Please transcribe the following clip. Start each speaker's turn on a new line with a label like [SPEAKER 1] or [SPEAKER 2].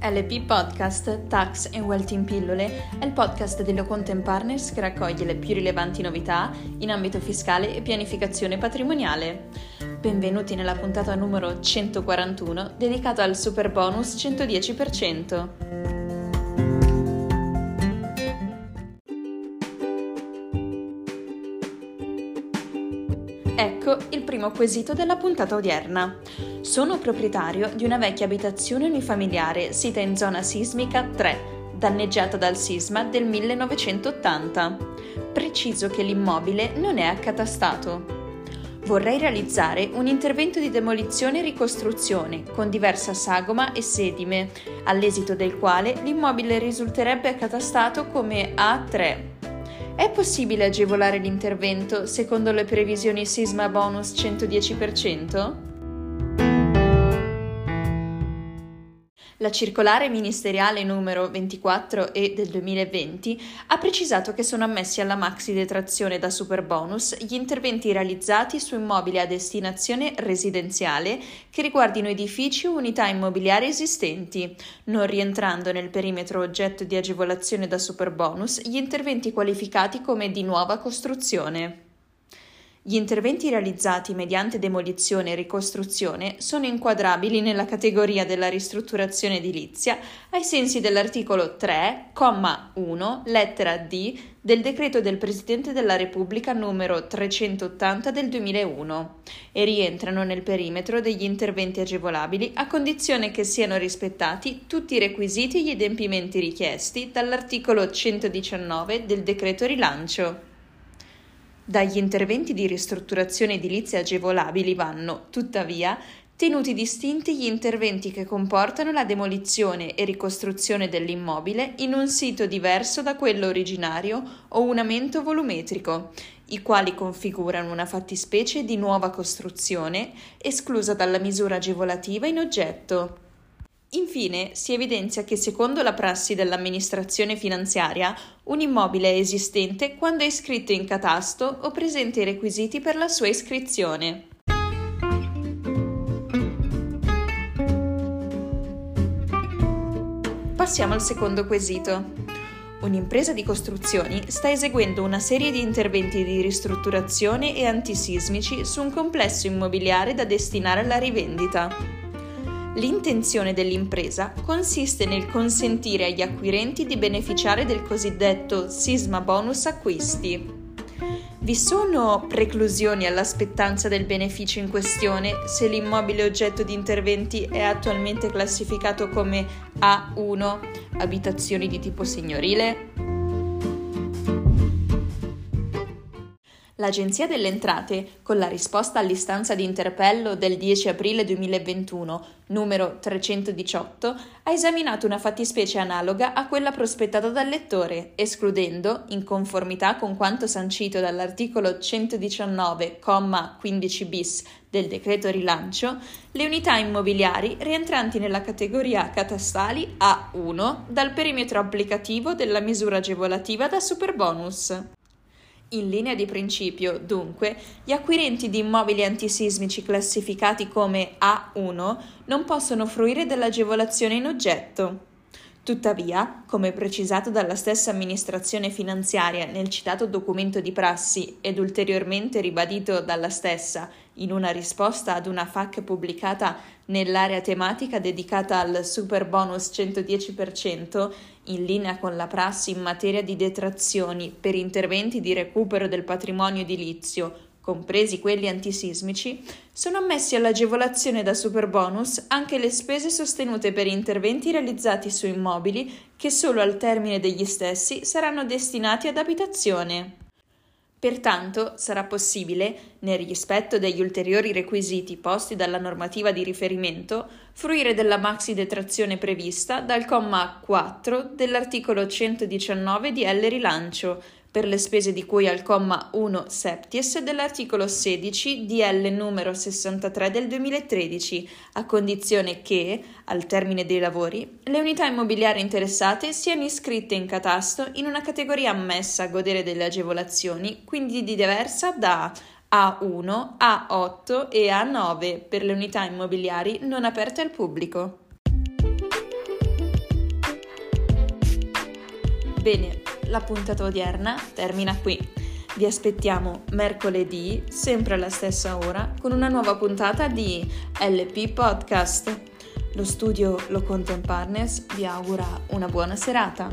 [SPEAKER 1] LP Podcast Tax and Wealth in Pillole è il podcast dello Content Partners che raccoglie le più rilevanti novità in ambito fiscale e pianificazione patrimoniale. Benvenuti nella puntata numero 141 dedicata al super bonus 110%. Ecco il primo quesito della puntata odierna. Sono proprietario di una vecchia abitazione unifamiliare sita in zona sismica 3, danneggiata dal sisma del 1980. Preciso che l'immobile non è accatastato. Vorrei realizzare un intervento di demolizione e ricostruzione con diversa sagoma e sedime, all'esito del quale l'immobile risulterebbe accatastato come A3 è possibile agevolare l'intervento secondo le previsioni sisma bonus 110%? La circolare ministeriale numero 24 e del 2020 ha precisato che sono ammessi alla maxi detrazione da superbonus gli interventi realizzati su immobili a destinazione residenziale che riguardino edifici o unità immobiliari esistenti, non rientrando nel perimetro oggetto di agevolazione da superbonus gli interventi qualificati come di nuova costruzione. Gli interventi realizzati mediante demolizione e ricostruzione sono inquadrabili nella categoria della ristrutturazione edilizia ai sensi dell'articolo 3,1 lettera D del decreto del Presidente della Repubblica numero 380 del 2001 e rientrano nel perimetro degli interventi agevolabili a condizione che siano rispettati tutti i requisiti e gli adempimenti richiesti dall'articolo 119 del decreto rilancio. Dagli interventi di ristrutturazione edilizia agevolabili vanno, tuttavia, tenuti distinti gli interventi che comportano la demolizione e ricostruzione dell'immobile in un sito diverso da quello originario o un aumento volumetrico, i quali configurano una fattispecie di nuova costruzione esclusa dalla misura agevolativa in oggetto. Infine, si evidenzia che secondo la prassi dell'amministrazione finanziaria, un immobile è esistente quando è iscritto in catasto o presenta i requisiti per la sua iscrizione. Passiamo al secondo quesito. Un'impresa di costruzioni sta eseguendo una serie di interventi di ristrutturazione e antisismici su un complesso immobiliare da destinare alla rivendita. L'intenzione dell'impresa consiste nel consentire agli acquirenti di beneficiare del cosiddetto sisma bonus acquisti. Vi sono preclusioni all'aspettanza del beneficio in questione se l'immobile oggetto di interventi è attualmente classificato come A1, abitazioni di tipo signorile? L'Agenzia delle Entrate, con la risposta all'istanza di interpello del 10 aprile 2021, numero 318, ha esaminato una fattispecie analoga a quella prospettata dal lettore, escludendo, in conformità con quanto sancito dall'articolo 119,15 bis del decreto rilancio, le unità immobiliari rientranti nella categoria catastali A1 dal perimetro applicativo della misura agevolativa da superbonus. In linea di principio, dunque, gli acquirenti di immobili antisismici classificati come A1 non possono fruire dell'agevolazione in oggetto. Tuttavia, come precisato dalla stessa amministrazione finanziaria nel citato documento di prassi ed ulteriormente ribadito dalla stessa in una risposta ad una FAC pubblicata nell'area tematica dedicata al super bonus 110%, in linea con la prassi in materia di detrazioni per interventi di recupero del patrimonio edilizio, compresi quelli antisismici, sono ammessi all'agevolazione da superbonus anche le spese sostenute per interventi realizzati su immobili che solo al termine degli stessi saranno destinati ad abitazione. Pertanto sarà possibile, nel rispetto degli ulteriori requisiti posti dalla normativa di riferimento, fruire della maxi detrazione prevista dal comma 4 dell'articolo 119 di L rilancio per le spese di cui al comma 1 septies dell'articolo 16 DL numero 63 del 2013, a condizione che, al termine dei lavori, le unità immobiliari interessate siano iscritte in catasto in una categoria ammessa a godere delle agevolazioni, quindi di diversa da A1, A8 e A9 per le unità immobiliari non aperte al pubblico. Bene, la puntata odierna termina qui. Vi aspettiamo mercoledì, sempre alla stessa ora, con una nuova puntata di LP Podcast. Lo studio Lo Content Partners vi augura una buona serata.